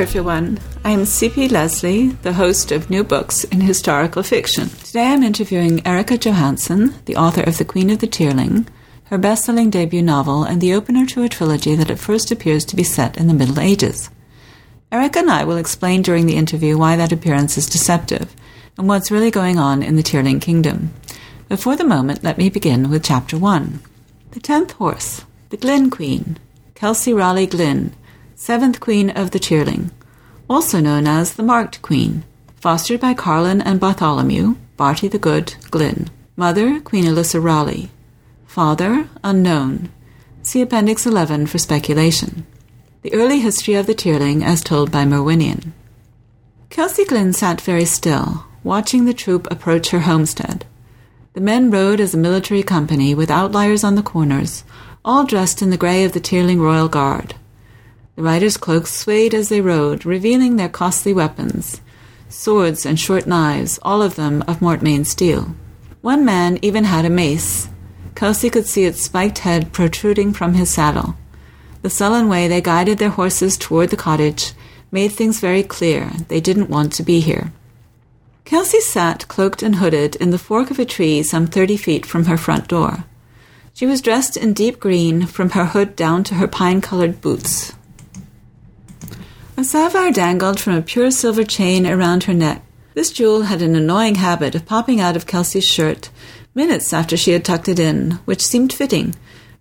everyone. I'm C.P. Lesley, the host of New Books in Historical Fiction. Today I'm interviewing Erika Johansen, the author of The Queen of the Tearling, her best selling debut novel, and the opener to a trilogy that at first appears to be set in the Middle Ages. Erika and I will explain during the interview why that appearance is deceptive and what's really going on in the Tearling Kingdom. But for the moment, let me begin with Chapter 1. The Tenth Horse, the Glynn Queen, Kelsea Raleigh Glynn, seventh Queen of the Tearling, also known as the Marked Queen, fostered by Carlin and Bartholomew, Barty the Good, Glynn. Mother, Queen Elyssa Raleigh. Father, unknown. See Appendix 11 for speculation. The early history of the Tearling as told by Merwinian. Kelsea Glynn sat very still, watching the troop approach her homestead. The men rode as a military company with outliers on the corners, all dressed in the grey of the Tearling Royal Guard. The riders' cloaks swayed as they rode, revealing their costly weapons swords and short knives, all of them of mortmesne steel. One man even had a mace. Kelsea could see its spiked head protruding from his saddle. The sullen way they guided their horses toward the cottage made things very clear. They didn't want to be here. Kelsea sat cloaked and hooded in the fork of a tree some thirty feet from her front door. She was dressed in deep green from her hood down to her pine colored boots. A sapphire dangled from a pure silver chain around her neck. This jewel had an annoying habit of popping out of Kelsea's shirt minutes after she had tucked it in, which seemed fitting,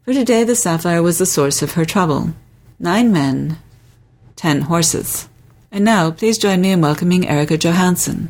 for today the sapphire was the source of her trouble. Nine men, ten horses. And now, please join me in welcoming Erika Johansen.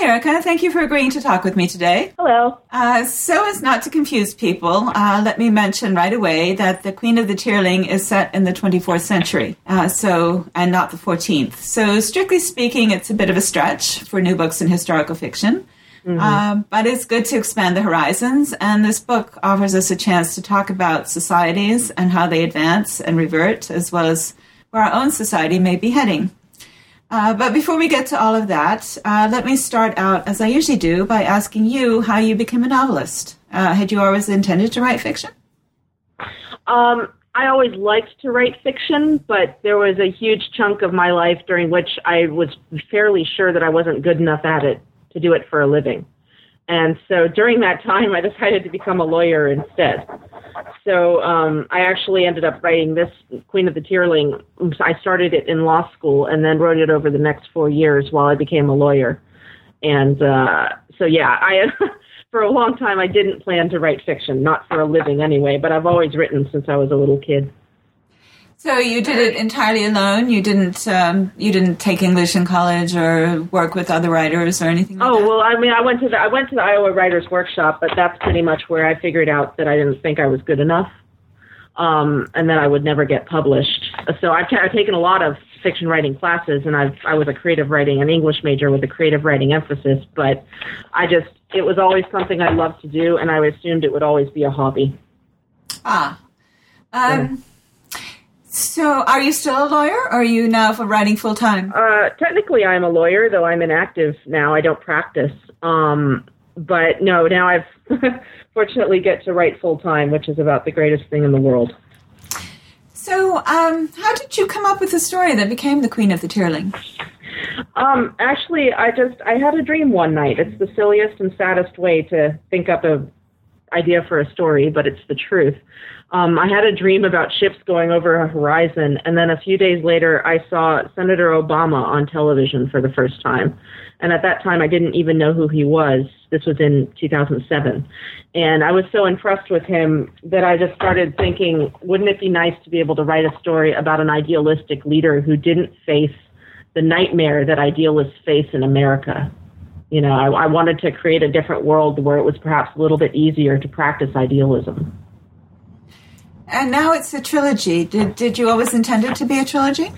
Hi, Erika. Thank you for agreeing to talk with me today. Hello. Uh, so as not to confuse people, uh, let me mention right away that the Queen of the Tearling is set in the 24th century, uh, so and not the 14th. So strictly speaking, it's a bit of a stretch for new books in historical fiction. Mm-hmm. Uh, but it's good to expand the horizons, and this book offers us a chance to talk about societies and how they advance and revert, as well as where our own society may be heading. Uh, but before we get to all of that, uh, let me start out, as I usually do, by asking you how you became a novelist. Uh, had you always intended to write fiction? Um, I always liked to write fiction, but there was a huge chunk of my life during which I was fairly sure that I wasn't good enough at it to do it for a living. And so during that time, I decided to become a lawyer instead. So um, I actually ended up writing this Queen of the Tearling. I started it in law school and then wrote it over the next four years while I became a lawyer. And uh, so, yeah, I for a long time I didn't plan to write fiction, not for a living anyway. But I've always written since I was a little kid. So you did it entirely alone. You didn't um, you didn't take English in college or work with other writers or anything. Like oh that? well, I mean, I went to the I went to the Iowa Writers Workshop, but that's pretty much where I figured out that I didn't think I was good enough, um, and that I would never get published. So I've, t- I've taken a lot of fiction writing classes, and I've I was a creative writing, an English major with a creative writing emphasis, but I just it was always something I loved to do, and I assumed it would always be a hobby. Ah. Um, so, are you still a lawyer, or are you now for writing full time? Uh, technically, I'm a lawyer, though I'm inactive now. I don't practice. Um, but no, now I've fortunately get to write full time, which is about the greatest thing in the world. So, um, how did you come up with the story that became the Queen of the Tearling? Um, actually, I just I had a dream one night. It's the silliest and saddest way to think up a idea for a story, but it's the truth. Um, I had a dream about ships going over a horizon, and then a few days later, I saw Senator Obama on television for the first time. And at that time, I didn't even know who he was. This was in 2007. And I was so impressed with him that I just started thinking, wouldn't it be nice to be able to write a story about an idealistic leader who didn't face the nightmare that idealists face in America? You know, I, I wanted to create a different world where it was perhaps a little bit easier to practice idealism. And now it's a trilogy. Did did you always intend it to be a trilogy?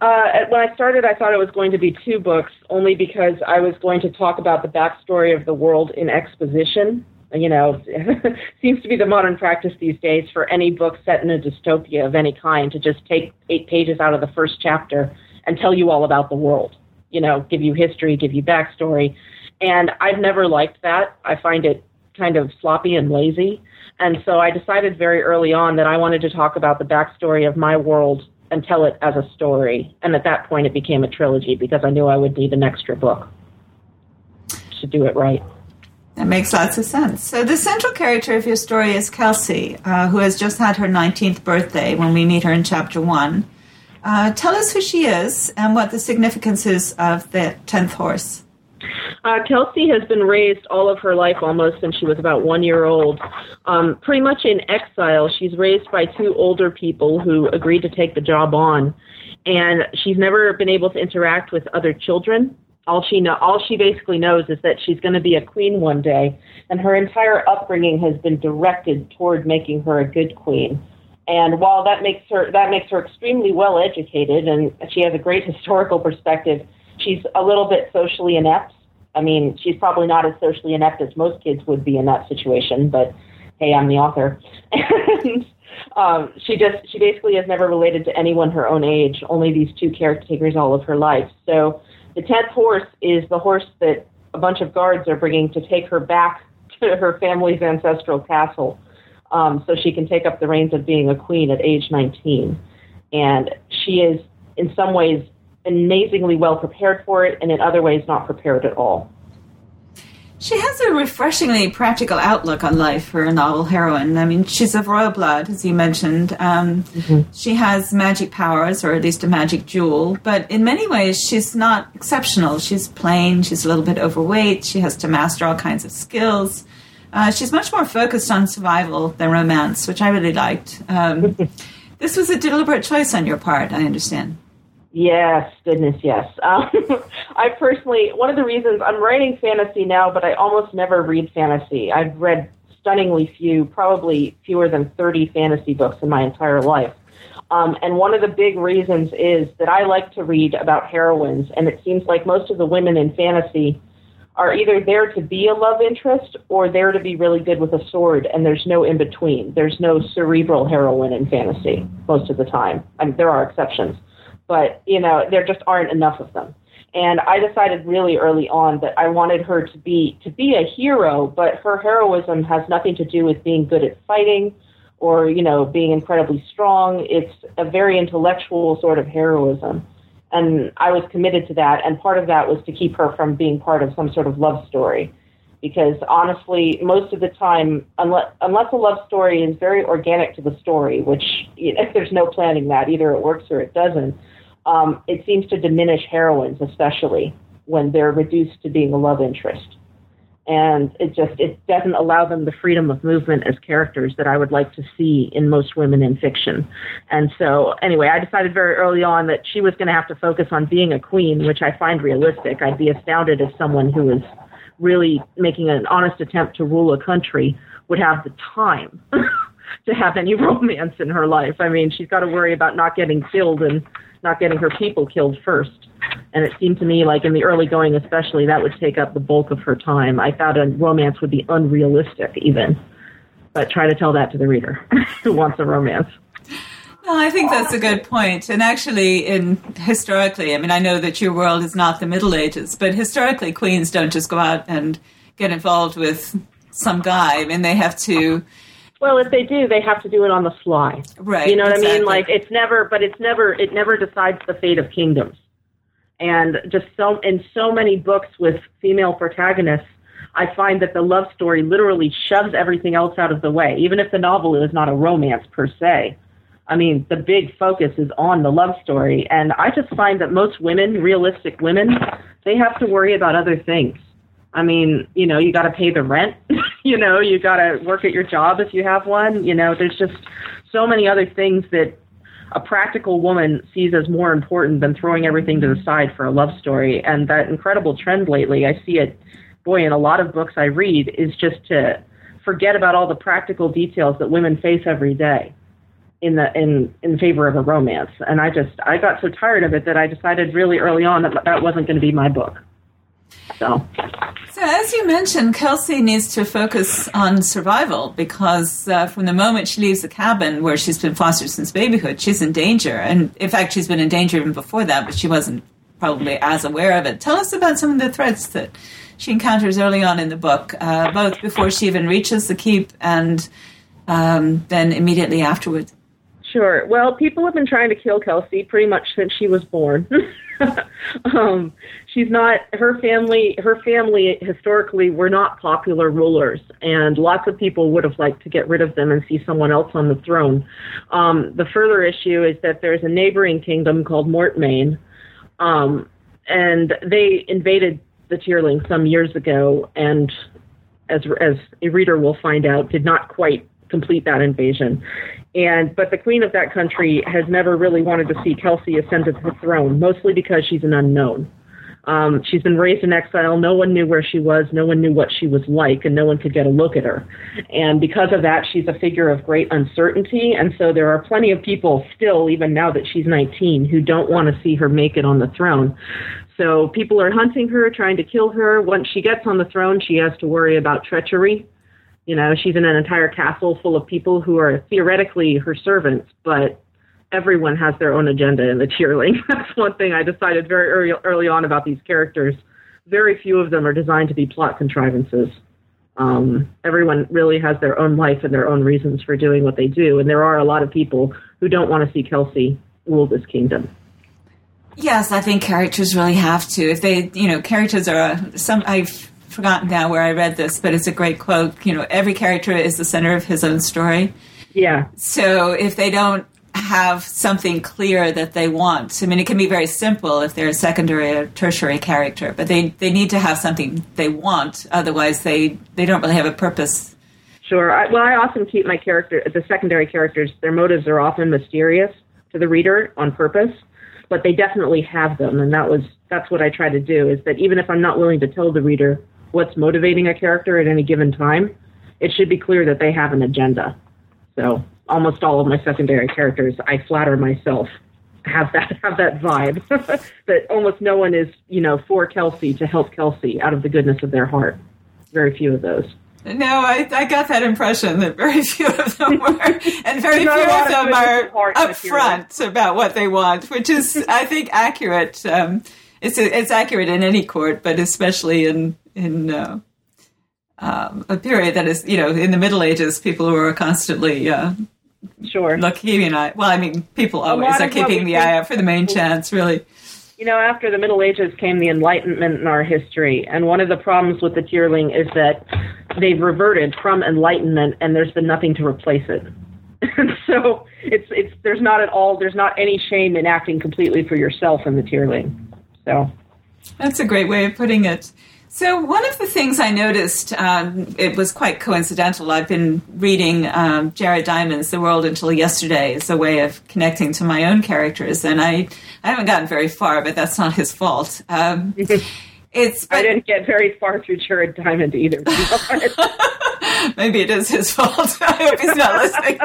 Uh, when I started, I thought it was going to be two books, only because I was going to talk about the backstory of the world in exposition. You know, seems to be the modern practice these days for any book set in a dystopia of any kind to just take eight pages out of the first chapter and tell you all about the world. You know, give you history, give you backstory. And I've never liked that. I find it kind of sloppy and lazy. And so I decided very early on that I wanted to talk about the backstory of my world and tell it as a story. And at that point, it became a trilogy because I knew I would need an extra book to do it right. That makes lots of sense. So, the central character of your story is Kelsea, uh, who has just had her 19th birthday when we meet her in chapter one. Uh, tell us who she is and what the significance is of the 10th horse. Uh, Kelsea has been raised all of her life almost since she was about one year old, um, pretty much in exile. She's raised by two older people who agreed to take the job on, and she's never been able to interact with other children. All she know, all she basically knows is that she's going to be a queen one day, and her entire upbringing has been directed toward making her a good queen. And while that makes her that makes her extremely well educated, and she has a great historical perspective, she's a little bit socially inept I mean, she's probably not as socially inept as most kids would be in that situation, but hey, I'm the author. and um, she just she basically has never related to anyone her own age, only these two caretakers all of her life. So the tenth horse is the horse that a bunch of guards are bringing to take her back to her family's ancestral castle, um, so she can take up the reins of being a queen at age 19. And she is, in some ways, amazingly well prepared for it, and in other ways, not prepared at all. She has a refreshingly practical outlook on life for a novel heroine. I mean, she's of royal blood, as you mentioned. Um, mm-hmm. She has magic powers, or at least a magic jewel, but in many ways, she's not exceptional. She's plain, she's a little bit overweight, she has to master all kinds of skills. Uh, she's much more focused on survival than romance, which I really liked. Um, this was a deliberate choice on your part, I understand. Yes, goodness, yes. Um, I personally, one of the reasons I'm writing fantasy now, but I almost never read fantasy. I've read stunningly few, probably fewer than 30 fantasy books in my entire life. Um, and one of the big reasons is that I like to read about heroines, and it seems like most of the women in fantasy are either there to be a love interest or there to be really good with a sword, and there's no in between. There's no cerebral heroine in fantasy most of the time. I mean, there are exceptions but you know there just aren't enough of them. And I decided really early on that I wanted her to be to be a hero, but her heroism has nothing to do with being good at fighting or you know being incredibly strong. It's a very intellectual sort of heroism. And I was committed to that, and part of that was to keep her from being part of some sort of love story because honestly, most of the time, unless unless a love story is very organic to the story, which you know, there's no planning that either it works or it doesn't, um, it seems to diminish heroines, especially when they're reduced to being a love interest. And it just it doesn't allow them the freedom of movement as characters that I would like to see in most women in fiction. And so anyway, I decided very early on that she was going to have to focus on being a queen, which I find realistic. I'd be astounded if someone who is really making an honest attempt to rule a country would have the time to have any romance in her life. I mean, she's got to worry about not getting killed and not getting her people killed first. And it seemed to me like in the early going, especially, that would take up the bulk of her time. I thought a romance would be unrealistic, even. But try to tell that to the reader who wants a romance. No, I think that's a good point. And actually, in historically, I mean, I know that your world is not the Middle Ages, but historically, queens don't just go out and get involved with some guy. I mean, they have to. Well, if they do, they have to do it on the fly. Right. You know what exactly. I mean? Like it's never, but it's never, it never decides the fate of kingdoms. And just so in so many books with female protagonists, I find that the love story literally shoves everything else out of the way, even if the novel is not a romance per se I mean, the big focus is on the love story. And I just find that most women, realistic women, they have to worry about other things. I mean, you know, you got to pay the rent. you know, you got to work at your job if you have one. You know, there's just so many other things that a practical woman sees as more important than throwing everything to the side for a love story. And that incredible trend lately, I see it, boy, in a lot of books I read, is just to forget about all the practical details that women face every day in the in in favor of a romance and i just i got so tired of it that i decided really early on that that wasn't going to be my book so so as you mentioned kelsea needs to focus on survival because uh, from the moment she leaves the cabin where she's been fostered since babyhood she's in danger and in fact she's been in danger even before that but she wasn't probably as aware of it tell us about some of the threats that she encounters early on in the book uh, both before she even reaches the keep and um, then immediately afterwards Sure. Well, people have been trying to kill Kelsea pretty much since she was born. um, she's not her family. Her family historically were not popular rulers, and lots of people would have liked to get rid of them and see someone else on the throne. Um, the further issue is that there's a neighboring kingdom called Mortmesne, um, and they invaded the Tearling some years ago, and as as a reader will find out, did not quite complete that invasion. And but the queen of that country has never really wanted to see Kelsea ascend to the throne, mostly because she's an unknown. Um, she's been raised in exile. No one knew where she was. No one knew what she was like, and no one could get a look at her. And because of that, she's a figure of great uncertainty. And so there are plenty of people still, even now that she's 19, who don't want to see her make it on the throne. So people are hunting her, trying to kill her. Once she gets on the throne, she has to worry about treachery you know, she's in an entire castle full of people who are theoretically her servants, but everyone has their own agenda in the Tearling. That's one thing I decided very early, early on about these characters. Very few of them are designed to be plot contrivances. Um, everyone really has their own life and their own reasons for doing what they do, and there are a lot of people who don't want to see Kelsea rule this kingdom. Yes, I think characters really have to. If they, you know, characters are some. I've forgotten now where I read this, but it's a great quote. You know, every character is the center of his own story. Yeah. So if they don't have something clear that they want, I mean, it can be very simple if they're a secondary or tertiary character, but they, they need to have something they want. Otherwise, they, they don't really have a purpose. Sure. I, well, I often keep my character, the secondary characters, their motives are often mysterious to the reader on purpose, but they definitely have them. And that was, that's what I try to do is that even if I'm not willing to tell the reader what's motivating a character at any given time, it should be clear that they have an agenda. So almost all of my secondary characters, I flatter myself, have that have that vibe that almost no one is you know for Kelsea to help Kelsea out of the goodness of their heart. Very few of those. No, I, I got that impression that very few of them were, and very few of them are upfront about what they want, which is, I think, accurate. Um, it's it's accurate in any court, but especially in in uh, um, a period that is, you know, in the Middle Ages, people were constantly uh, sure look keeping an eye. Well, I mean, people always are keeping the eye out for the main chance, really. You know, after the Middle Ages came the Enlightenment in our history, and one of the problems with the Tearling is that they've reverted from Enlightenment, and there's been nothing to replace it. And so it's it's there's not at all there's not any shame in acting completely for yourself in the Tearling. So that's a great way of putting it. So one of the things I noticed, um, it was quite coincidental. I've been reading um, Jared Diamond's "The World Until Yesterday" as a way of connecting to my own characters, and I, I haven't gotten very far, but that's not his fault. Um, it's but, I didn't get very far through Jared Diamond either. maybe it is his fault. I hope he's not listening.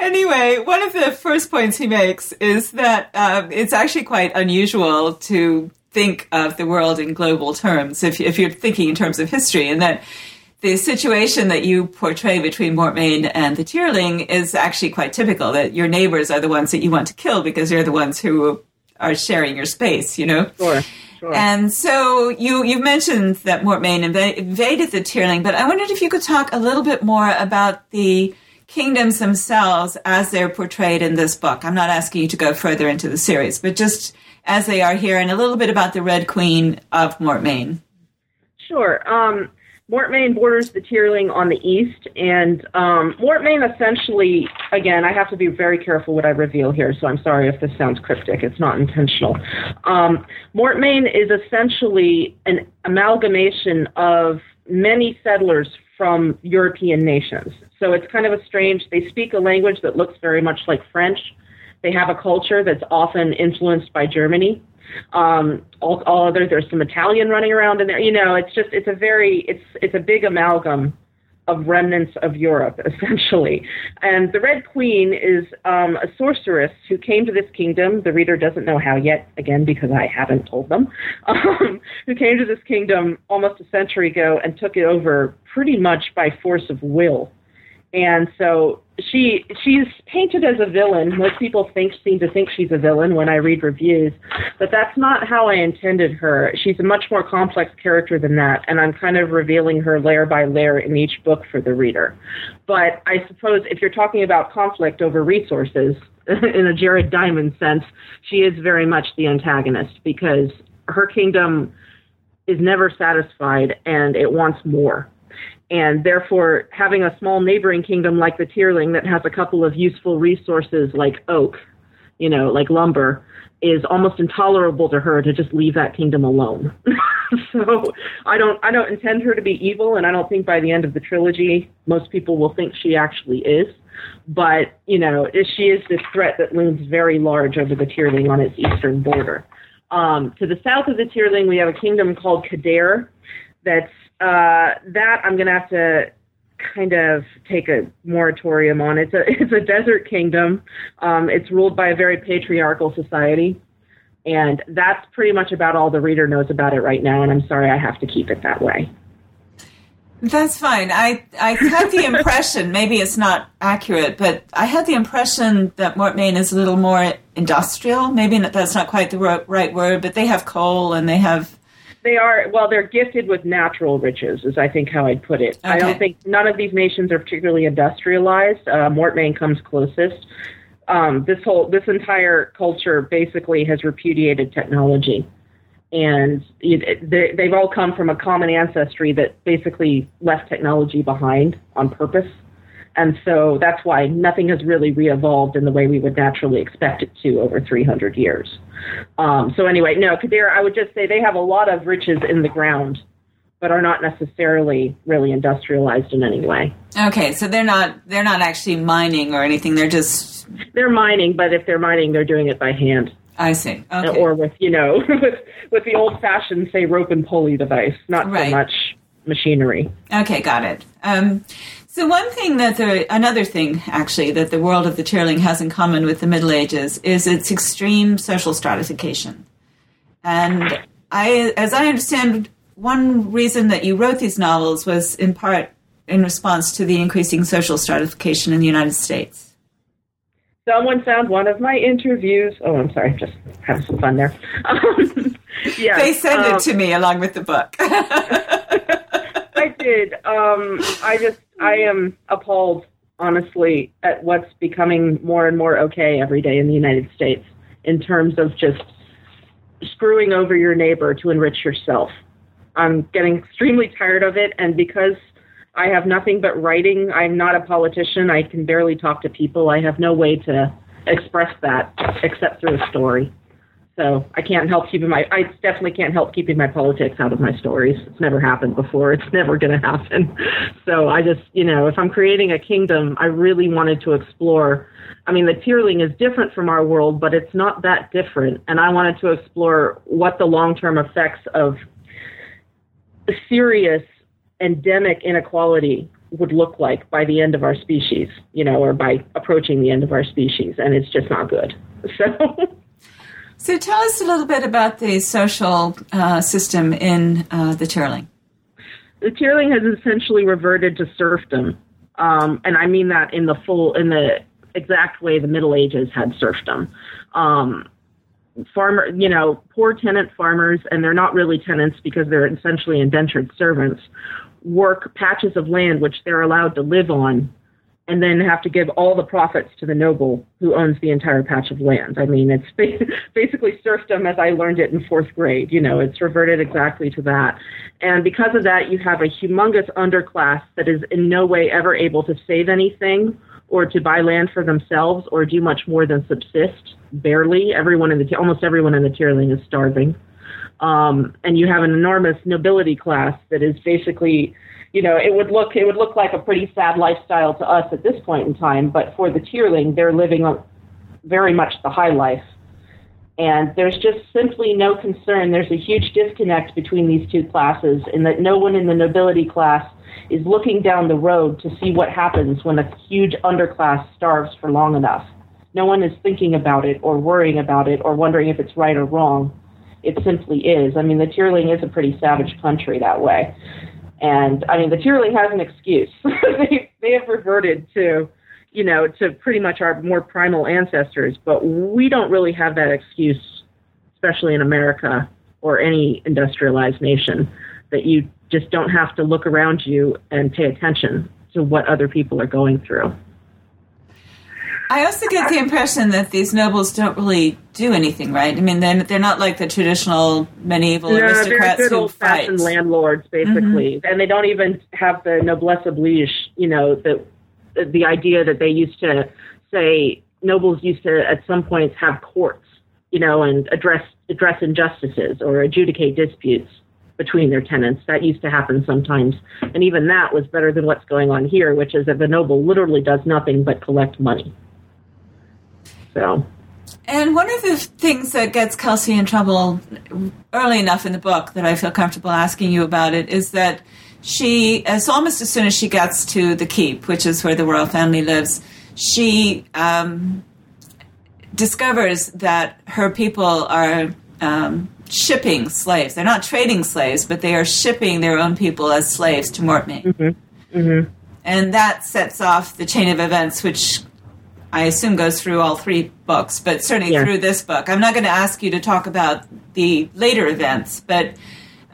anyway, one of the first points he makes is that uh, it's actually quite unusual to think of the world in global terms, if, if you're thinking in terms of history, and that the situation that you portray between Mortmesne and the Tearling is actually quite typical. That your neighbors are the ones that you want to kill because they're the ones who are sharing your space. You know. Sure. Sure. And so you you mentioned that Mortmesne inv- invaded the Tearling, but I wondered if you could talk a little bit more about the kingdoms themselves as they're portrayed in this book. I'm not asking you to go further into the series, but just as they are here, and a little bit about the Red Queen of Mortmesne. Sure. Um, Mortmesne borders the Tearling on the east, and um, Mortmesne essentially, again, I have to be very careful what I reveal here, so I'm sorry if this sounds cryptic. It's not intentional. Um, Mortmesne is essentially an amalgamation of many settlers from European nations. So it's kind of a strange, they speak a language that looks very much like French they have a culture that's often influenced by Germany. Um, all, all other there's some Italian running around in there. You know, it's just it's a very it's it's a big amalgam of remnants of Europe, essentially. And the Red Queen is um, a sorceress who came to this kingdom. The reader doesn't know how yet, again, because I haven't told them, um, who came to this kingdom almost a century ago and took it over pretty much by force of will and so she she's painted as a villain. Most people think seem to think she's a villain when I read reviews, but that's not how I intended her. She's a much more complex character than that, and I'm kind of revealing her layer by layer in each book for the reader. But I suppose if you're talking about conflict over resources in a Jared Diamond sense, she is very much the antagonist because her kingdom is never satisfied and it wants more and therefore having a small neighboring kingdom like the Tearling that has a couple of useful resources like oak, you know, like lumber, is almost intolerable to her to just leave that kingdom alone. so I don't I don't intend her to be evil and I don't think by the end of the trilogy most people will think she actually is. But, you know, she is this threat that looms very large over the Tearling on its eastern border. Um, to the south of the Tearling, we have a kingdom called Cadare that's uh, that I'm going to have to kind of take a moratorium on. It's a it's a desert kingdom. Um, it's ruled by a very patriarchal society, and that's pretty much about all the reader knows about it right now. And I'm sorry, I have to keep it that way. That's fine. I I had the impression, maybe it's not accurate, but I had the impression that Mortmesne is a little more industrial. Maybe that's not quite the right word, but they have coal and they have they are well they're gifted with natural riches is i think how i'd put it. Okay. i don't think none of these nations are particularly industrialized. Uh, mortmesne comes closest. Um, this whole this entire culture basically has repudiated technology. And they, they've all come from a common ancestry that basically left technology behind on purpose and so that's why nothing has really re-evolved in the way we would naturally expect it to over 300 years. Um, so anyway, no, Cadare, I would just say they have a lot of riches in the ground, but are not necessarily really industrialized in any way. Okay, so they're not they're not actually mining or anything. They're just they're mining, but if they're mining, they're doing it by hand. I see. Okay. Or with you know with with the old fashioned say rope and pulley device, not right. so much machinery. Okay, got it. Um, so one thing that the another thing actually that the world of the Tearling has in common with the Middle Ages is its extreme social stratification. And I, as I understand, one reason that you wrote these novels was in part in response to the increasing social stratification in the United States. Someone found one of my interviews. Oh, I'm sorry, just having some fun there. Um, yeah, they sent um, it to me along with the book. Did. Um, I just I am appalled, honestly, at what's becoming more and more okay every day in the United States in terms of just screwing over your neighbor to enrich yourself. I'm getting extremely tired of it, and because I have nothing but writing, I'm not a politician. I can barely talk to people. I have no way to express that except through a story. So I can't help keeping my, I definitely can't help keeping my politics out of my stories. It's never happened before. It's never going to happen. So I just, you know, if I'm creating a kingdom, I really wanted to explore. I mean, the tearling is different from our world, but it's not that different. And I wanted to explore what the long term effects of serious endemic inequality would look like by the end of our species, you know, or by approaching the end of our species. And it's just not good. So. So tell us a little bit about the social uh, system in uh, the Tearling. The Tearling has essentially reverted to serfdom, um, and I mean that in the full, in the exact way the Middle Ages had serfdom. Um, farmer, you know, poor tenant farmers, and they're not really tenants because they're essentially indentured servants, work patches of land which they're allowed to live on and then have to give all the profits to the noble who owns the entire patch of land. I mean, it's basically serfdom as I learned it in fourth grade. You know, it's reverted exactly to that. And because of that, you have a humongous underclass that is in no way ever able to save anything or to buy land for themselves or do much more than subsist, barely. Everyone in the, almost everyone in the Tearling is starving. Um, and you have an enormous nobility class that is basically you know, it would look it would look like a pretty sad lifestyle to us at this point in time, but for the Tearling, they're living a, very much the high life. And there's just simply no concern. There's a huge disconnect between these two classes in that no one in the nobility class is looking down the road to see what happens when a huge underclass starves for long enough. No one is thinking about it or worrying about it or wondering if it's right or wrong. It simply is. I mean, the Tearling is a pretty savage country that way. And I mean, the Tearling has an excuse. they, they have reverted to, you know, to pretty much our more primal ancestors. But we don't really have that excuse, especially in America or any industrialized nation, that you just don't have to look around you and pay attention to what other people are going through. I also get the impression that these nobles don't really do anything, right? I mean, they're, they're not like the traditional medieval no, aristocrats they're good who old-fashioned fight. landlords, mm-hmm. basically, and they don't even have the noblesse oblige. You know, the the idea that they used to say nobles used to at some points have courts, you know, and address address injustices or adjudicate disputes between their tenants. That used to happen sometimes, and even that was better than what's going on here, which is that the noble literally does nothing but collect money. So. And one of the things that gets Kelsea in trouble early enough in the book that I feel comfortable asking you about it is that she, as almost as soon as she gets to the keep, which is where the royal family lives, she um, discovers that her people are um, shipping slaves. They're not trading slaves, but they are shipping their own people as slaves to Mortmesne. And that sets off the chain of events, which I assume goes through all three books, but certainly Yeah. through this book. I'm not going to ask you to talk about the later events, but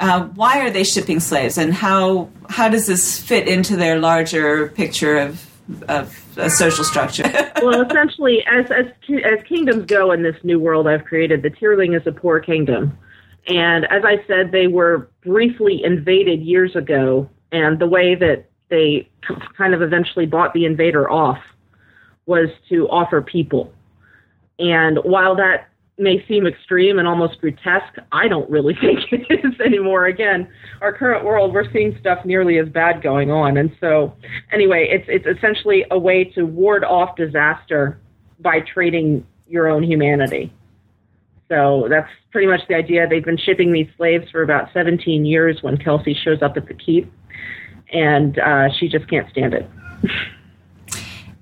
uh, why are they shipping slaves, and how how does this fit into their larger picture of of a social structure? well, essentially, as as as kingdoms go in this new world I've created, the Tearling is a poor kingdom, and as I said, they were briefly invaded years ago, and the way that they kind of eventually bought the invader off was to offer people. And while that may seem extreme and almost grotesque, I don't really think it is anymore. Again, our current world, we're seeing stuff nearly as bad going on. And so, anyway, it's it's essentially a way to ward off disaster by trading your own humanity. So that's pretty much the idea. They've been shipping these slaves for about 17 years when Kelsea shows up at the keep, and uh, she just can't stand it.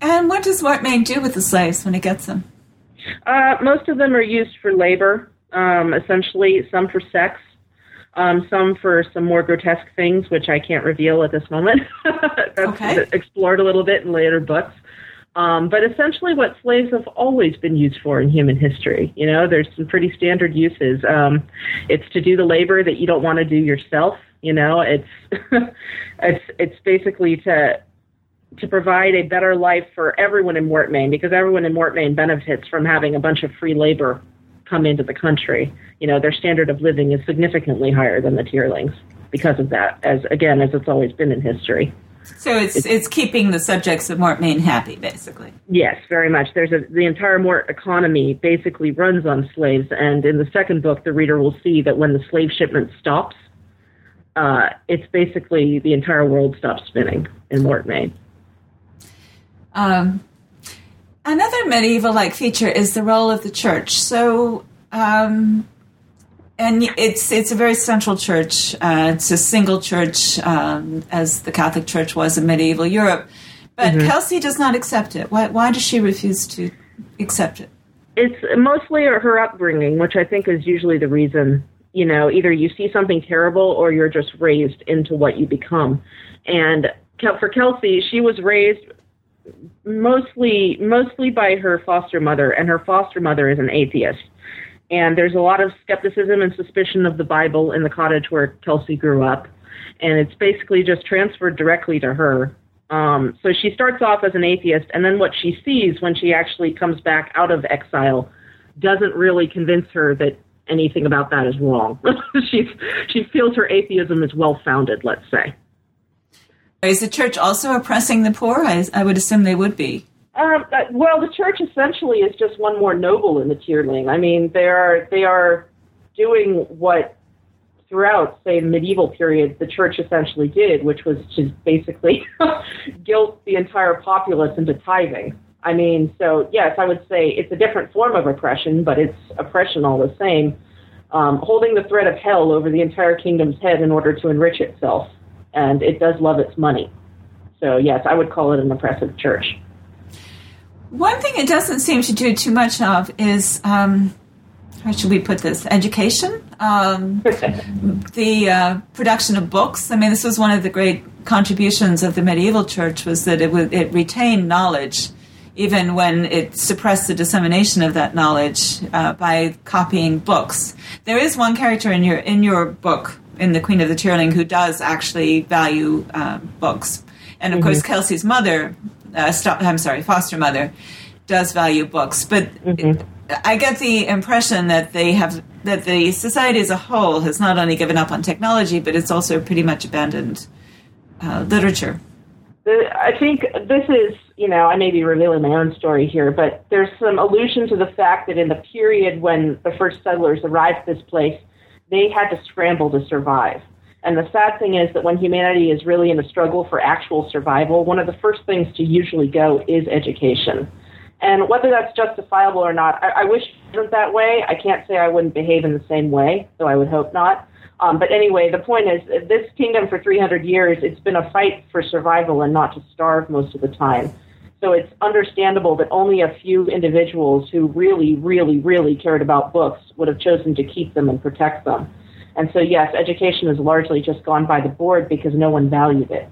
and what does Mortmesne do with the slaves when he gets them? Uh, most of them are used for labor, um, essentially, some for sex, um, some for some more grotesque things, which I can't reveal at this moment. That's Okay. explored a little bit in later books. Um, but essentially, what slaves have always been used for in human history. You know, there's some pretty standard uses. Um, it's to do the labor that you don't want to do yourself. You know, it's it's it's basically to to provide a better life for everyone in Mortmesne because everyone in Mortmesne benefits from having a bunch of free labor come into the country. You know, their standard of living is significantly higher than the tearlings because of that, as again, as it's always been in history. So it's it's keeping the subjects of Mortmesne happy, basically. Yes, very much. There's a the entire Mort economy basically runs on slaves, and in the second book, the reader will see that when the slave shipment stops, uh, it's basically the entire world stops spinning in Mortmesne. Um, another medieval-like feature is the role of the church. So, um, and it's it's a very central church. Uh, it's a single church, um, as the Catholic Church was in medieval Europe. But Kelsea does not accept it. Why, why does she refuse to accept it? it's mostly her upbringing, which I think is usually the reason. You know, either you see something terrible or you're just raised into what you become. And for Kelsea, she was raised mostly mostly by her foster mother, and her foster mother is an atheist. And there's a lot of skepticism and suspicion of the Bible in the cottage where Kelsea grew up, and it's basically just transferred directly to her. Um, so she starts off as an atheist, and then what she sees when she actually comes back out of exile doesn't really convince her that anything about that is wrong. she she feels her atheism is well founded. Let's say. Is the church also oppressing the poor? I, I would assume they would be. Um, uh, well, the church essentially is just one more noble in the tearling. I mean, they are they are doing what throughout, say, the medieval period, the church essentially did, which was to basically guilt the entire populace into tithing. I mean, so yes, I would say it's a different form of oppression, but it's oppression all the same. Um, holding the threat of hell over the entire kingdom's head in order to enrich itself, and it does love its money. So yes, I would call it an oppressive church. One thing it doesn't seem to do too much of is, um, how should we put this, education? Um, the uh, production of books. I mean, this was one of the great contributions of the medieval church was that it, would, it retained knowledge even when it suppressed the dissemination of that knowledge uh, by copying books. There is one character in your in your book, in the Queen of the Tearling, who does actually value uh, books, and of mm-hmm. course Kelsea's mother, uh, st- I'm sorry, foster mother, does value books, but. Mm-hmm. I get the impression that they have that the society as a whole has not only given up on technology, but it's also pretty much abandoned uh, literature. I think this is, you know, I may be revealing my own story here, but there's some allusion to the fact that in the period when the first settlers arrived at this place, they had to scramble to survive. And the sad thing is that when humanity is really in a struggle for actual survival, one of the first things to usually go is education. And whether that's justifiable or not, I, I wish it wasn't that way. I can't say I wouldn't behave in the same way, though I would hope not. Um, but anyway, the point is, this kingdom for 300 years, it's been a fight for survival and not to starve most of the time. So it's understandable that only a few individuals who really, really, really cared about books would have chosen to keep them and protect them. And so, yes, education has largely just gone by the board because no one valued it.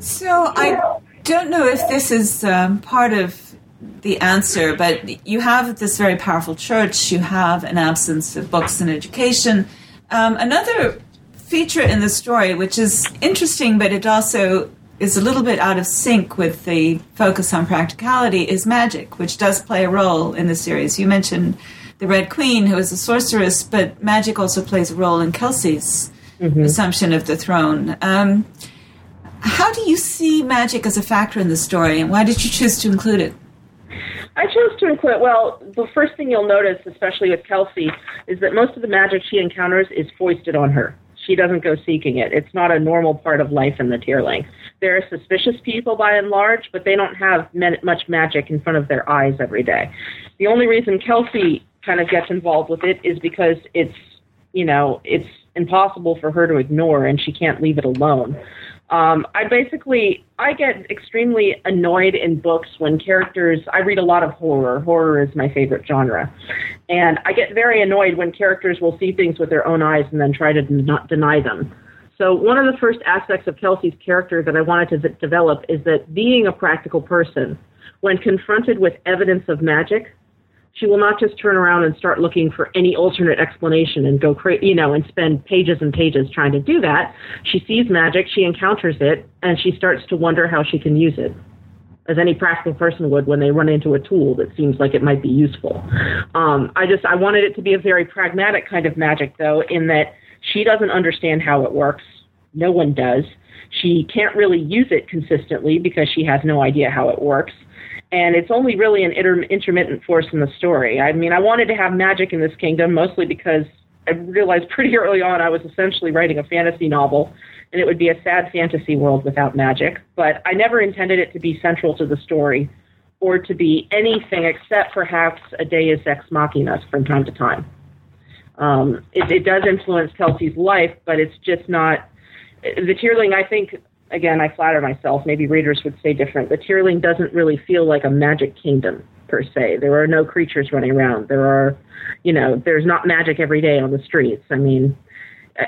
So I don't know if this is um, part of the answer, but you have this very powerful church, you have an absence of books and education. Um, another feature in the story, which is interesting, but it also is a little bit out of sync with the focus on practicality, is magic, which does play a role in the series. You mentioned the Red Queen, who is a sorceress, but magic also plays a role in Kelsea's mm-hmm. assumption of the throne. Um, how do you see magic as a factor in the story, and why did you choose to include it? I chose to include, well, the first thing you'll notice, especially with Kelsea, is that most of the magic she encounters is foisted on her. She doesn't go seeking it. It's not a normal part of life in the Tearling. There are suspicious people by and large, but they don't have much magic in front of their eyes every day. The only reason Kelsea kind of gets involved with it is because it's, you know, it's impossible for her to ignore and she can't leave it alone. Um, I basically I get extremely annoyed in books when characters. I read a lot of horror. Horror is my favorite genre, and I get very annoyed when characters will see things with their own eyes and then try to not deny them. So one of the first aspects of Kelsea's character that I wanted to v- develop is that being a practical person, when confronted with evidence of magic, she will not just turn around and start looking for any alternate explanation and go crazy, you know, and spend pages and pages trying to do that. She sees magic, she encounters it, and she starts to wonder how she can use it, as any practical person would when they run into a tool that seems like it might be useful. Um, I just I wanted it to be a very pragmatic kind of magic, though, in that she doesn't understand how it works. No one does. She can't really use it consistently because she has no idea how it works and it's only really an inter- intermittent force in the story. I mean, I wanted to have magic in this kingdom mostly because I realized pretty early on I was essentially writing a fantasy novel, and it would be a sad fantasy world without magic. But I never intended it to be central to the story or to be anything except perhaps a deus ex machina from time to time. Um, it, it does influence Kelsea's life, but it's just not. The Tearling, I think, again, I flatter myself, maybe readers would say different. The Tearling doesn't really feel like a magic kingdom per se. There are no creatures running around. There are, you know, there's not magic every day on the streets. I mean,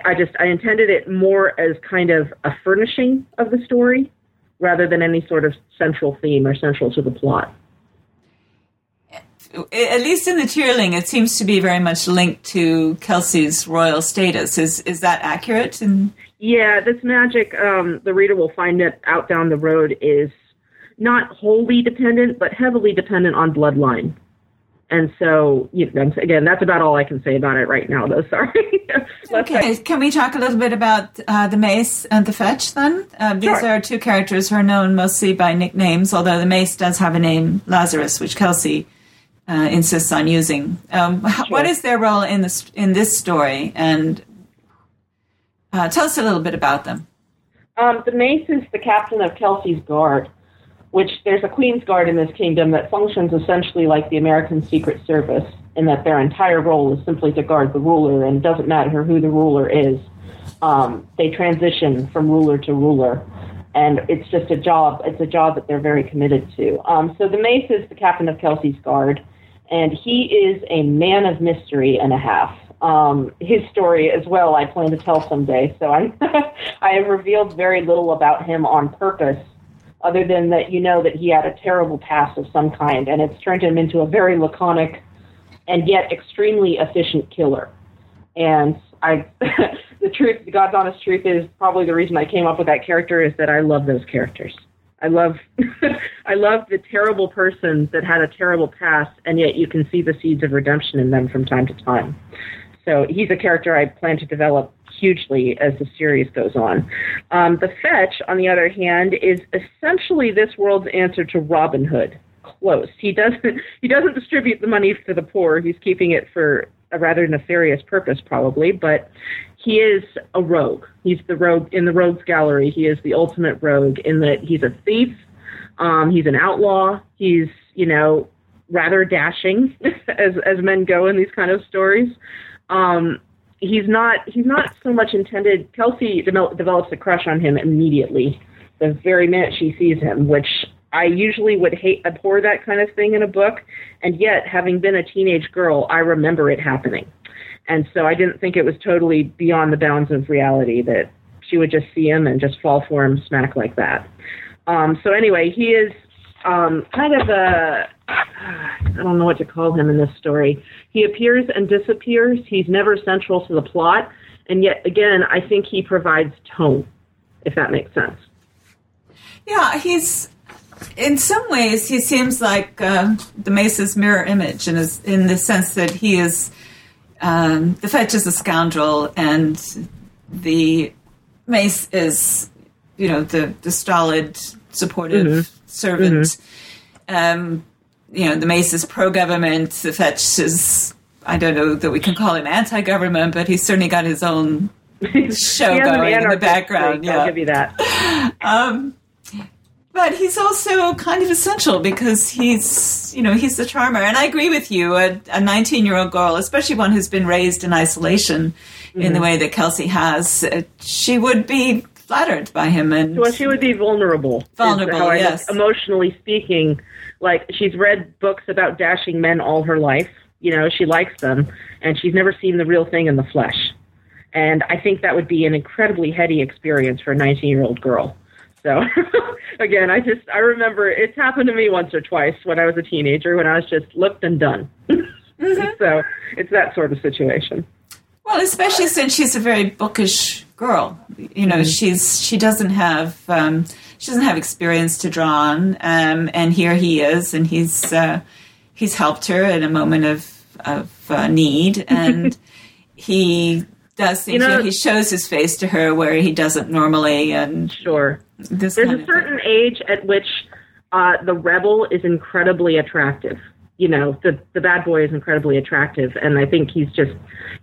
I just I intended it more as kind of a furnishing of the story rather than any sort of central theme or central to the plot. At least in the Tearling, it seems to be very much linked to Kelsea's royal status. Is is that accurate? In- yeah, this magic, um, the reader will find it out down the road, is not wholly dependent, but heavily dependent on bloodline. And so, you know, again, that's about all I can say about it right now, though. Sorry. okay. Can we talk a little bit about uh, the mace and the fetch then? Uh, these sure. are two characters who are known mostly by nicknames, although the mace does have a name, Lazarus, which Kelsea uh, insists on using. Um, sure. What is their role in this in this story, and uh, tell us a little bit about them. Um, the mace is the captain of Kelsea's Guard, which there's a Queen's Guard in this kingdom that functions essentially like the American Secret Service, in that their entire role is simply to guard the ruler, and it doesn't matter who the ruler is. Um, they transition from ruler to ruler, and it's just a job. It's a job that they're very committed to. Um, so the mace is the captain of Kelsea's Guard, and he is a man of mystery and a half. Um, his story as well. I plan to tell someday. So I I have revealed very little about him on purpose, other than that you know that he had a terrible past of some kind, and it's turned him into a very laconic and yet extremely efficient killer. And I, the truth, the God's honest truth is probably the reason I came up with that character is that I love those characters. I love, I love the terrible person that had a terrible past, and yet you can see the seeds of redemption in them from time to time. So he's a character I plan to develop hugely as the series goes on. Um, the Fetch, on the other hand, is essentially this world's answer to Robin Hood. Close. He doesn't. He doesn't distribute the money to the poor. He's keeping it for a rather nefarious purpose, probably. But he is a rogue. He's the rogue in the rogues gallery. He is the ultimate rogue in that he's a thief. Um, he's an outlaw. He's you know rather dashing as as men go in these kind of stories. Um, he's not he's not so much intended. Kelsea de- develops a crush on him immediately, the very minute she sees him, which I usually would hate abhor that kind of thing in a book, and yet having been a teenage girl, I remember it happening, and so I didn't think it was totally beyond the bounds of reality that she would just see him and just fall for him smack like that. Um, so anyway, he is um, kind of a I don't know what to call him in this story. He appears and disappears. He's never central to the plot, and yet again, I think he provides tone, if that makes sense. Yeah, he's in some ways he seems like uh, the Mace's mirror image, in his, in the sense that he is um, the Fetch is a scoundrel, and the Mace is, you know, the the stolid, supportive mm-hmm. Servant. Mm-hmm. Um, you know, the Mace is pro government, the Fetch is, I don't know that we can call him anti government, but he's certainly got his own show going in the background. Yeah. I'll give you that. Um, but he's also kind of essential because he's, you know, he's the charmer. And I agree with you. A 19 year old girl, especially one who's been raised in isolation mm-hmm. in the mm-hmm. way that Kelsea has, uh, she would be flattered by him. And well, she would be vulnerable. Vulnerable, yes. emotionally speaking, like she's read books about dashing men all her life. You know, she likes them, and she's never seen the real thing in the flesh. And I think that would be an incredibly heady experience for a 19 year old girl. So, again, I just I remember it's happened to me once or twice when I was a teenager when I was just looked and done. mm-hmm. So it's that sort of situation. Well, especially since she's a very bookish girl. You know, she's she doesn't have um, she doesn't have experience to draw on, um, and here he is, and he's uh, he's helped her in a moment of of uh, need, and he does things. You know, he shows his face to her where he doesn't normally, and sure, there's a certain age at which uh, the rebel is incredibly attractive you know the the bad boy is incredibly attractive and i think he's just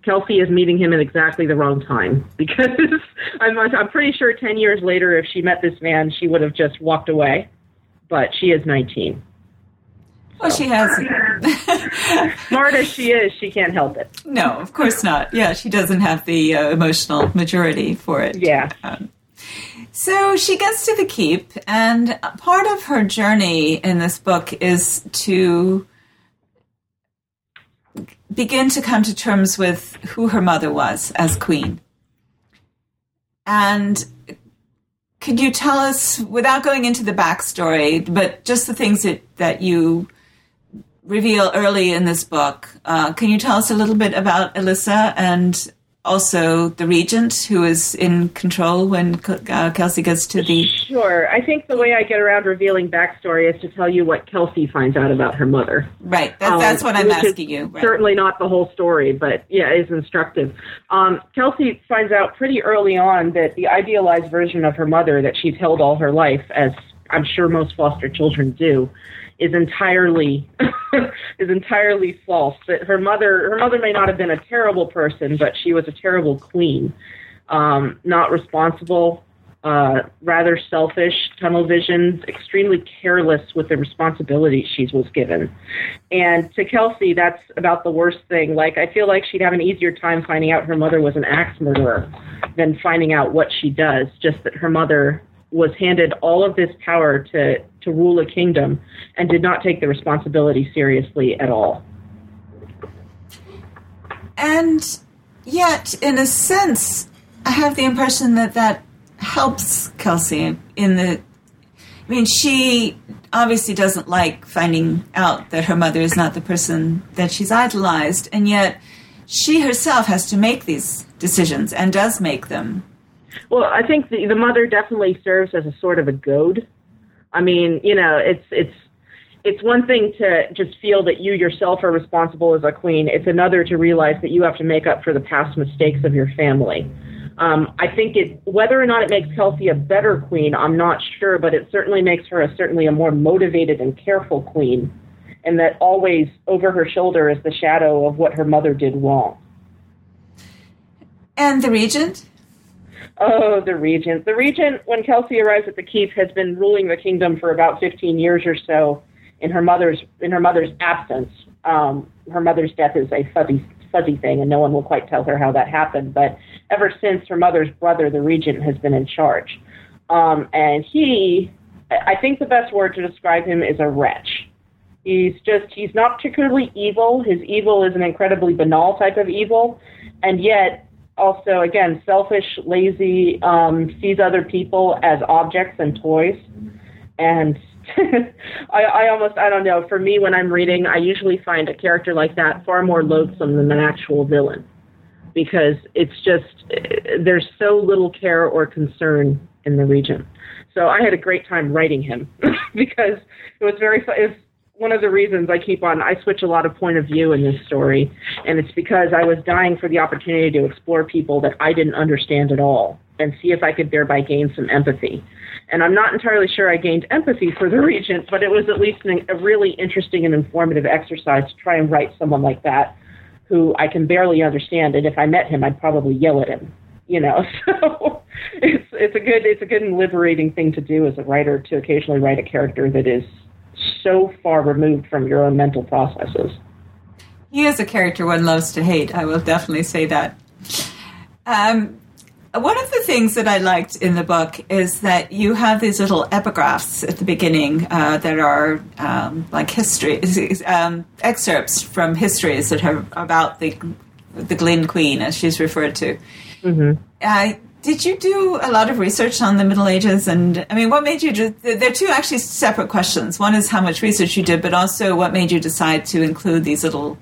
kelsea is meeting him at exactly the wrong time because i'm i'm pretty sure 10 years later if she met this man she would have just walked away but she is 19 well she hasn't smart as she is she can't help it. No of course not. Yeah she doesn't have the uh, emotional maturity for it. Yeah. Um, so she gets to the keep, and part of her journey in this book is to begin to come to terms with who her mother was as queen. And could you tell us, without going into the backstory, but just the things that, that you reveal early in this book, uh, can you tell us a little bit about Elyssa and also the regent who is in control when uh, Kelsea gets to the. Sure. I think the way I get around revealing backstory is to tell you what Kelsea finds out about her mother. Right. That, um, that's what I'm asking you. Right. Certainly not the whole story, but yeah, is instructive. Um, Kelsea finds out pretty early on that the idealized version of her mother that she's held all her life, as I'm sure most foster children do, is entirely is entirely false. That her mother her mother may not have been a terrible person, but she was a terrible queen. Um, not responsible, uh, rather selfish, tunnel visions, extremely careless with the responsibilities she was given. And to Kelsea, that's about the worst thing. Like, I feel like she'd have an easier time finding out her mother was an axe murderer than finding out what she does, just that her mother was handed all of this power to, to rule a kingdom and did not take the responsibility seriously at all. And yet, in a sense, I have the impression that that helps Kelsea in the. I mean, she obviously doesn't like finding out that her mother is not the person that she's idolized, and yet she herself has to make these decisions and does make them. Well, I think the, the mother definitely serves as a sort of a goad. I mean, you know, it's it's it's one thing to just feel that you yourself are responsible as a queen. It's another to realize that you have to make up for the past mistakes of your family. Um, I think it, whether or not it makes Kelsea a better queen, I'm not sure, but it certainly makes her a, certainly a more motivated and careful queen, and that always over her shoulder is the shadow of what her mother did wrong. And the regent? Oh, the regent. The regent, when Kelsea arrives at the keep, has been ruling the kingdom for about 15 years or so in her mother's in her mother's absence. Um, her mother's death is a fuzzy fuzzy thing, and no one will quite tell her how that happened. But ever since her mother's brother, the regent, has been in charge, um, and he, I think the best word to describe him is a wretch. He's just he's not particularly evil. His evil is an incredibly banal type of evil, and yet also again selfish, lazy, um, sees other people as objects and toys, and I, I almost I don't know. For me, when I'm reading, I usually find a character like that far more loathsome than an actual villain, because it's just there's so little care or concern in the region. So I had a great time writing him because it was very fun. It's one of the reasons I keep on. I switch a lot of point of view in this story, and it's because I was dying for the opportunity to explore people that I didn't understand at all and see if I could thereby gain some empathy. And I'm not entirely sure I gained empathy for the regent, but it was at least an, a really interesting and informative exercise to try and write someone like that who I can barely understand. And if I met him, I'd probably yell at him. You know, so it's it's a good it's a good and liberating thing to do as a writer to occasionally write a character that is so far removed from your own mental processes. He is a character one loves to hate. I will definitely say that. Um, one of the things that I liked in the book is that you have these little epigraphs at the beginning uh, that are um, like history um, excerpts from histories that are about the the Glynn Queen, as she's referred to. Mm-hmm. Uh, did you do a lot of research on the Middle Ages? And I mean, what made you? Do, there are two actually separate questions. One is how much research you did, but also what made you decide to include these little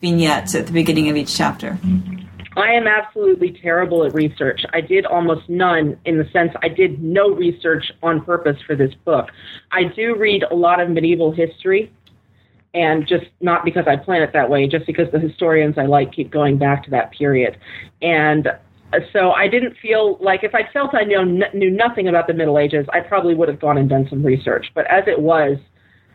vignettes at the beginning of each chapter. I am absolutely terrible at research. I did almost none in the sense I did no research on purpose for this book. I do read a lot of medieval history, and just not because I plan it that way, just because the historians I like keep going back to that period. And so I didn't feel like if I felt I knew, knew nothing about the Middle Ages, I probably would have gone and done some research. But as it was,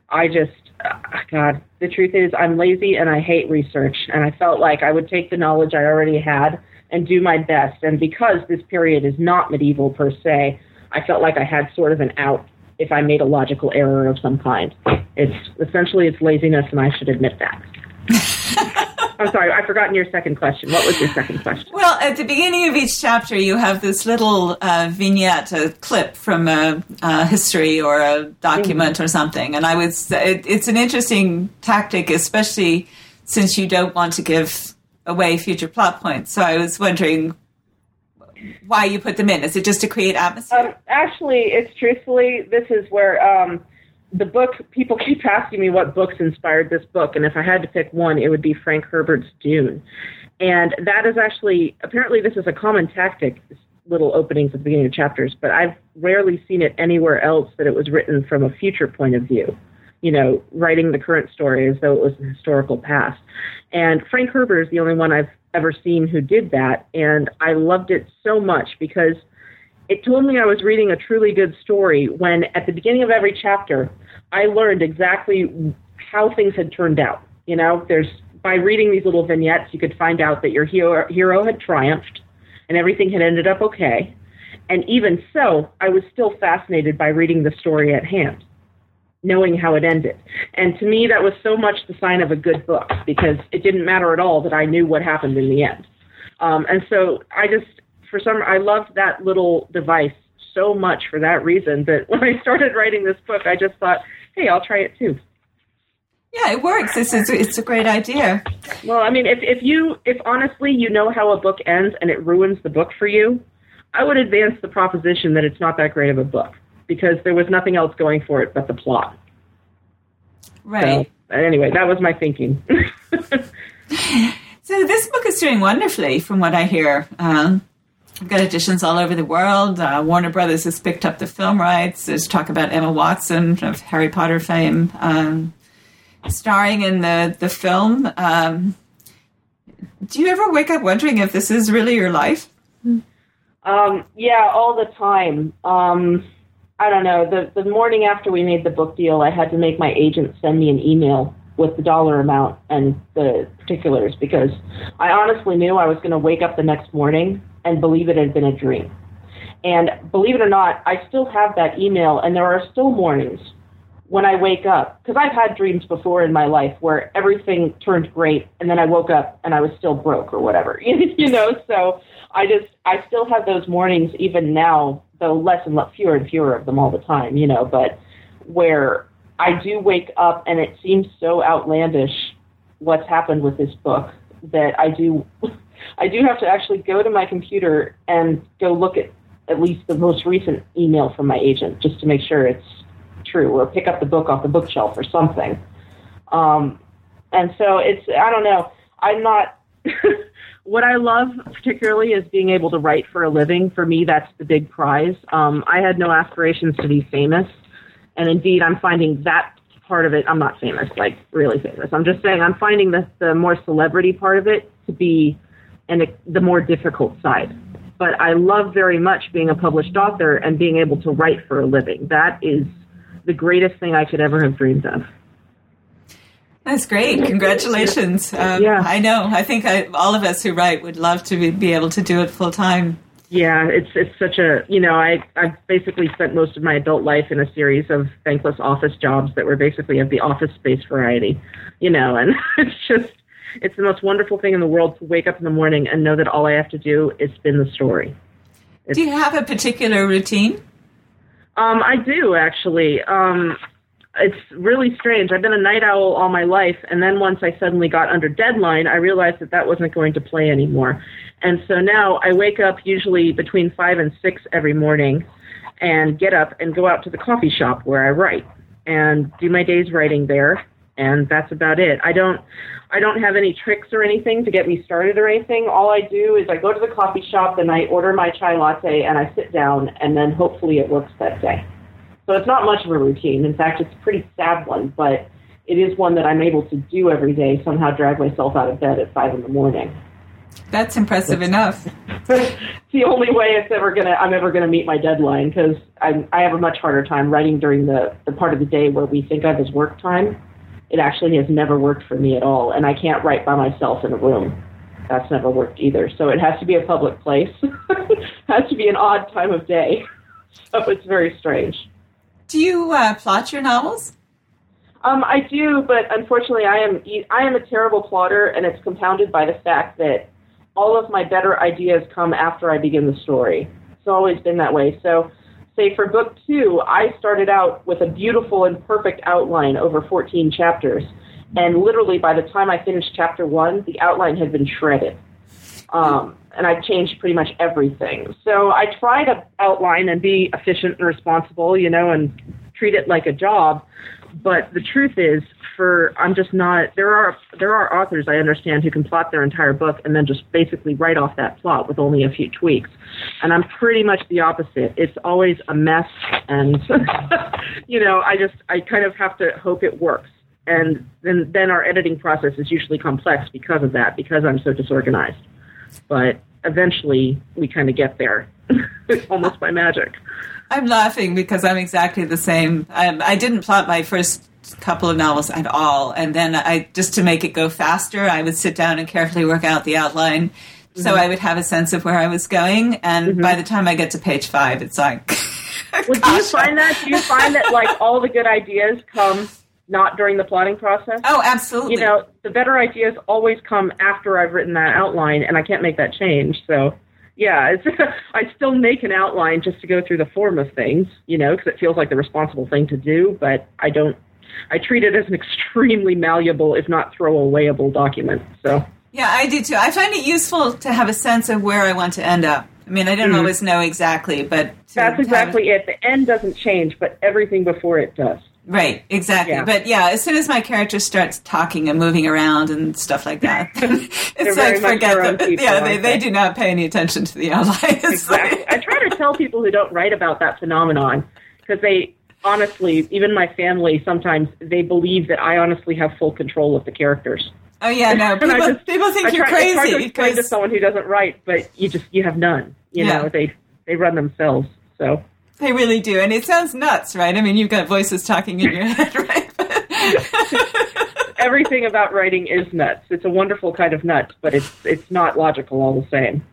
I just, uh, God, the truth is, I'm lazy and I hate research. And I felt like I would take the knowledge I already had and do my best. And because this period is not medieval per se, I felt like I had sort of an out if I made a logical error of some kind. It's essentially it's laziness, and I should admit that. I'm sorry, I've forgotten your second question. What was your second question? Well, at the beginning of each chapter, you have this little uh, vignette, a clip from a, a, history or a document mm-hmm. or something. And I was, it, it's an interesting tactic, especially since you don't want to give away future plot points. So I was wondering why you put them in. Is it just to create atmosphere? Um, actually, it's truthfully, this is where. Um, the book people keep asking me what books inspired this book and if i had to pick one it would be frank herbert's dune. And that is actually apparently this is a common tactic little openings at the beginning of chapters but i've rarely seen it anywhere else that it was written from a future point of view you know writing the current story as though it was the historical past. And frank herbert is the only one i've ever seen who did that and i loved it so much because it told me I was reading a truly good story when at the beginning of every chapter, I learned exactly how things had turned out. You know, there's by reading these little vignettes, you could find out that your hero, hero had triumphed and everything had ended up okay. And even so, I was still fascinated by reading the story at hand, knowing how it ended. And to me, that was so much the sign of a good book because it didn't matter at all that I knew what happened in the end. Um, and so I just for some, I loved that little device so much for that reason that when I started writing this book, I just thought, hey, I'll try it too. Yeah, it works. It's, it's, it's a great idea. Well, I mean, if, if you, if honestly you know how a book ends and it ruins the book for you, I would advance the proposition that it's not that great of a book because there was nothing else going for it but the plot. Right. So, anyway, that was my thinking. so this book is doing wonderfully, from what I hear. Um, we've got editions all over the world. Uh, Warner Brothers has picked up the film rights. There's talk about Emma Watson of Harry Potter fame um, starring in the the film. Um, do you ever wake up wondering if this is really your life? Um, yeah, all the time. Um, I don't know. The the morning after we made the book deal, I had to make my agent send me an email with the dollar amount and the particulars because I honestly knew I was going to wake up the next morning and believe it had been a dream. And believe it or not, I still have that email, and there are still mornings when I wake up because I've had dreams before in my life where everything turned great, and then I woke up and I was still broke or whatever, you know. So I just I still have those mornings even now though less and less, fewer and fewer of them all the time, you know, but where I do wake up and it seems so outlandish what's happened with this book that I do I do have to actually go to my computer and go look at at least the most recent email from my agent just to make sure it's true or pick up the book off the bookshelf or something. Um, and so it's I don't know. I'm not what I love particularly is being able to write for a living. For me, that's the big prize. Um, I had no aspirations to be famous, and indeed, I'm finding that part of it. I'm not famous, like really famous. I'm just saying I'm finding the the more celebrity part of it to be, and the more difficult side. But I love very much being a published author and being able to write for a living. That is the greatest thing I could ever have dreamed of. That's great. Congratulations. Um, yeah. I know. I think I, all of us who write would love to be, be able to do it full time. Yeah, it's it's such a you know I I've basically spent most of my adult life in a series of thankless office jobs that were basically of the office space variety, you know, and it's just it's the most wonderful thing in the world to wake up in the morning and know that all I have to do is spin the story. It's, do you have a particular routine? Um, I do actually. Um, it's really strange. I've been a night owl all my life, and then once I suddenly got under deadline, I realized that that wasn't going to play anymore. And so now I wake up usually between five and six every morning, and get up and go out to the coffee shop where I write and do my day's writing there. And that's about it. I don't, I don't have any tricks or anything to get me started or anything. All I do is I go to the coffee shop and I order my chai latte and I sit down, and then hopefully it works that day. So it's not much of a routine. In fact, it's a pretty sad one, but it is one that I'm able to do every day, somehow drag myself out of bed at five in the morning. That's impressive enough. it's the only way it's ever gonna I'm ever gonna meet my deadline because I I have a much harder time writing during the the part of the day where we think of as work time. It actually has never worked for me at all, and I can't write by myself in a room. That's never worked either. So it has to be a public place. it has to be an odd time of day. So it's very strange. Do you uh, plot your novels? Um, I do, but unfortunately, I am I am a terrible plotter, and it's compounded by the fact that all of my better ideas come after I begin the story. It's always been that way. So, say for book two, I started out with a beautiful and perfect outline over 14 chapters, and literally by the time I finished chapter one, the outline had been shredded. Um, and I changed pretty much everything. So I try to outline and be efficient and responsible, you know, and treat it like a job. But the truth is, for I'm just not. There are there are authors I understand who can plot their entire book and then just basically write off that plot with only a few tweaks. And I'm pretty much the opposite. It's always a mess, and you know, I just I kind of have to hope it works. And then then our editing process is usually complex because of that, because I'm so disorganized. But eventually we kind of get there, almost by magic. I'm laughing because I'm exactly the same. I, I didn't plot my first couple of novels at all, and then I just to make it go faster, I would sit down and carefully work out the outline. Mm-hmm. So I would have a sense of where I was going, and mm-hmm. by the time I get to page five, it's like. well, do you find that? Do you find that like all the good ideas come not during the plotting process. Oh, absolutely. You know, the better ideas always come after I've written that outline, and I can't make that change. So, yeah, it's, I still make an outline just to go through the form of things, you know, because it feels like the responsible thing to do, but I don't I treat it as an extremely malleable, if not throwawayable document. So yeah, I do too. I find it useful to have a sense of where I want to end up. I mean, I don't mm-hmm. always know exactly, but that's exactly it. The end doesn't change, but everything before it does. Right, exactly. Yeah. But yeah, as soon as my character starts talking and moving around and stuff like that, it's like forget them. yeah, they, they do not pay any attention to the outline. exactly. I try to tell people who don't write about that phenomenon because they honestly, even my family, sometimes they believe that I honestly have full control of the characters. Oh yeah, no. People, just, people think I you're try, crazy. I try to explain to someone who doesn't write, but you just you have none. You yeah. know, they they run themselves. So they really do. And it sounds nuts, right? I mean, you've got voices talking in your head, right? Everything about writing is nuts. It's a wonderful kind of nuts, but it's it's not logical all the same.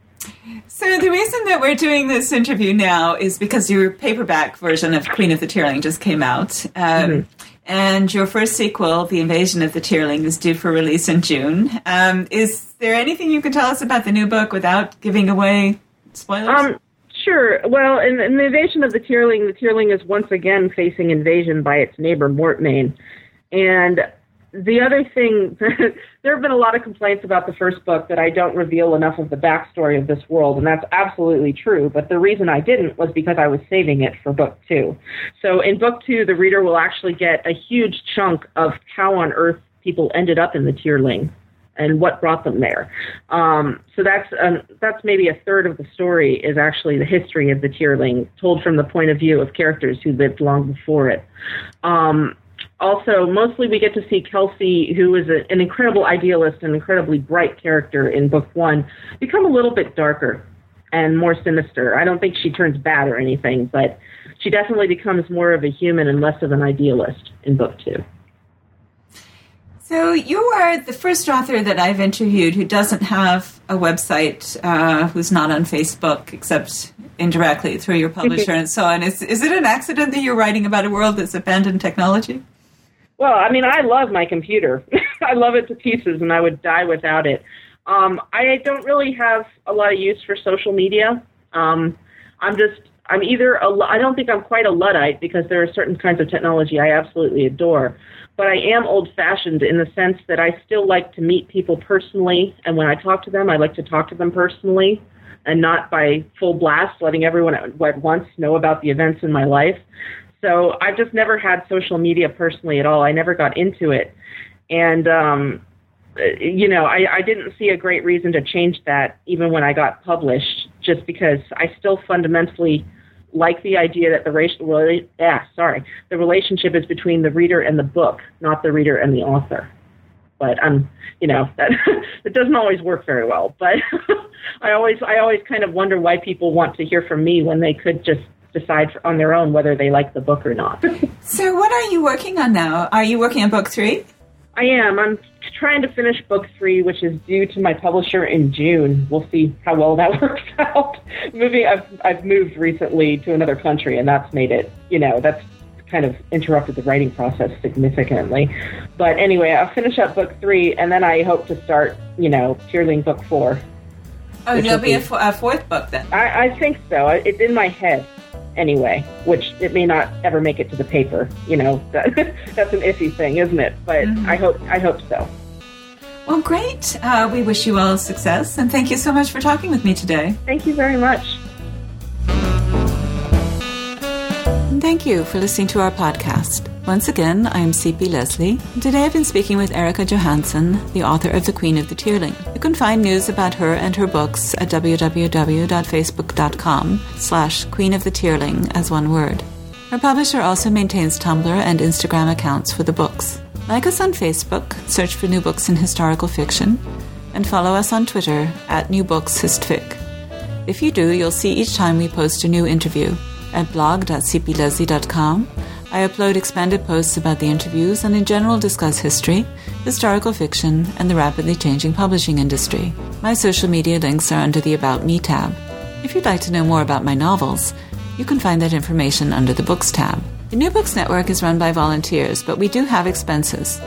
So the reason that we're doing this interview now is because your paperback version of Queen of the Tearling just came out. Um, mm-hmm. And your first sequel, The Invasion of the Tearling, is due for release in June. Um, is there anything you can tell us about the new book without giving away spoilers? Um, Sure. Well, in, in, the invasion of the Tearling, the Tearling is once again facing invasion by its neighbor Mortmesne. And the other thing, there have been a lot of complaints about the first book that I don't reveal enough of the backstory of this world, and that's absolutely true. But the reason I didn't was because I was saving it for book two. So in book two, the reader will actually get a huge chunk of how on earth people ended up in the Tearling and what brought them there. Um, so that's um, that's maybe a third of the story is actually the history of the Tearling, told from the point of view of characters who lived long before it. Um, also, mostly we get to see Kelsea, who is a, an incredible idealist and incredibly bright character in book one, become a little bit darker and more sinister. I don't think she turns bad or anything, but she definitely becomes more of a human and less of an idealist in book two. So you are the first author that I've interviewed who doesn't have a website, uh, who's not on Facebook, except indirectly through your publisher and so on. Is is it an accident that you're writing about a world that's abandoned technology? Well, I mean, I love my computer. I love it to pieces, and I would die without it. Um, I don't really have a lot of use for social media. Um, I'm just I'm either a, I don't think I'm quite a luddite because there are certain kinds of technology I absolutely adore but I am old fashioned in the sense that I still like to meet people personally. And when I talk to them, I like to talk to them personally and not by full blast, letting everyone at once know about the events in my life. So I've just never had social media personally at all. I never got into it. And, um, you know, I, I didn't see a great reason to change that even when I got published, just because I still fundamentally like the idea that the racial yeah, sorry, the relationship is between the reader and the book, not the reader and the author. But um, you know that it doesn't always work very well. But I always I always kind of wonder why people want to hear from me when they could just decide on their own whether they like the book or not. so, what are you working on now? Are you working on book three? I am. I'm trying to finish book three, which is due to my publisher in June. We'll see how well that works out. Moving, I've I've moved recently to another country, and that's made it. You know, that's kind of interrupted the writing process significantly. But anyway, I'll finish up book three, and then I hope to start. You know, Tearling book four. Oh, there'll be, be a, f- a fourth book then. I, I think so. It's in my head anyway, which it may not ever make it to the paper. You know, that, that's an iffy thing, isn't it? But mm-hmm. I hope I hope so. Well, great. Uh, we wish you all success, and thank you so much for talking with me today. Thank you very much. And thank you for listening to our podcast. Once again, I am CP Lesley. Today I've been speaking with Erika Johansen, the author of The Queen of the Tearling. You can find news about her and her books at www.facebook.com slash Queen of the Tearling as one word. Her publisher also maintains Tumblr and Instagram accounts for the books. Like us on Facebook, search for New Books in Historical Fiction, and follow us on Twitter at New Books Histfic. If you do, you'll see each time we post a new interview. At blog.cplesley.com, I upload expanded posts about the interviews and in general discuss history, historical fiction, and the rapidly changing publishing industry. My social media links are under the About Me tab. If you'd like to know more about my novels, you can find that information under the Books tab. The New Books Network is run by volunteers, but we do have expenses.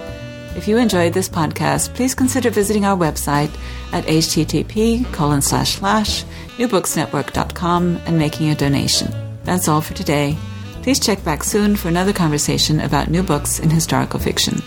If you enjoyed this podcast, please consider visiting our website at http colon slash slash newbooksnetwork.com and making a donation. That's all for today. Please check back soon for another conversation about new books in historical fiction.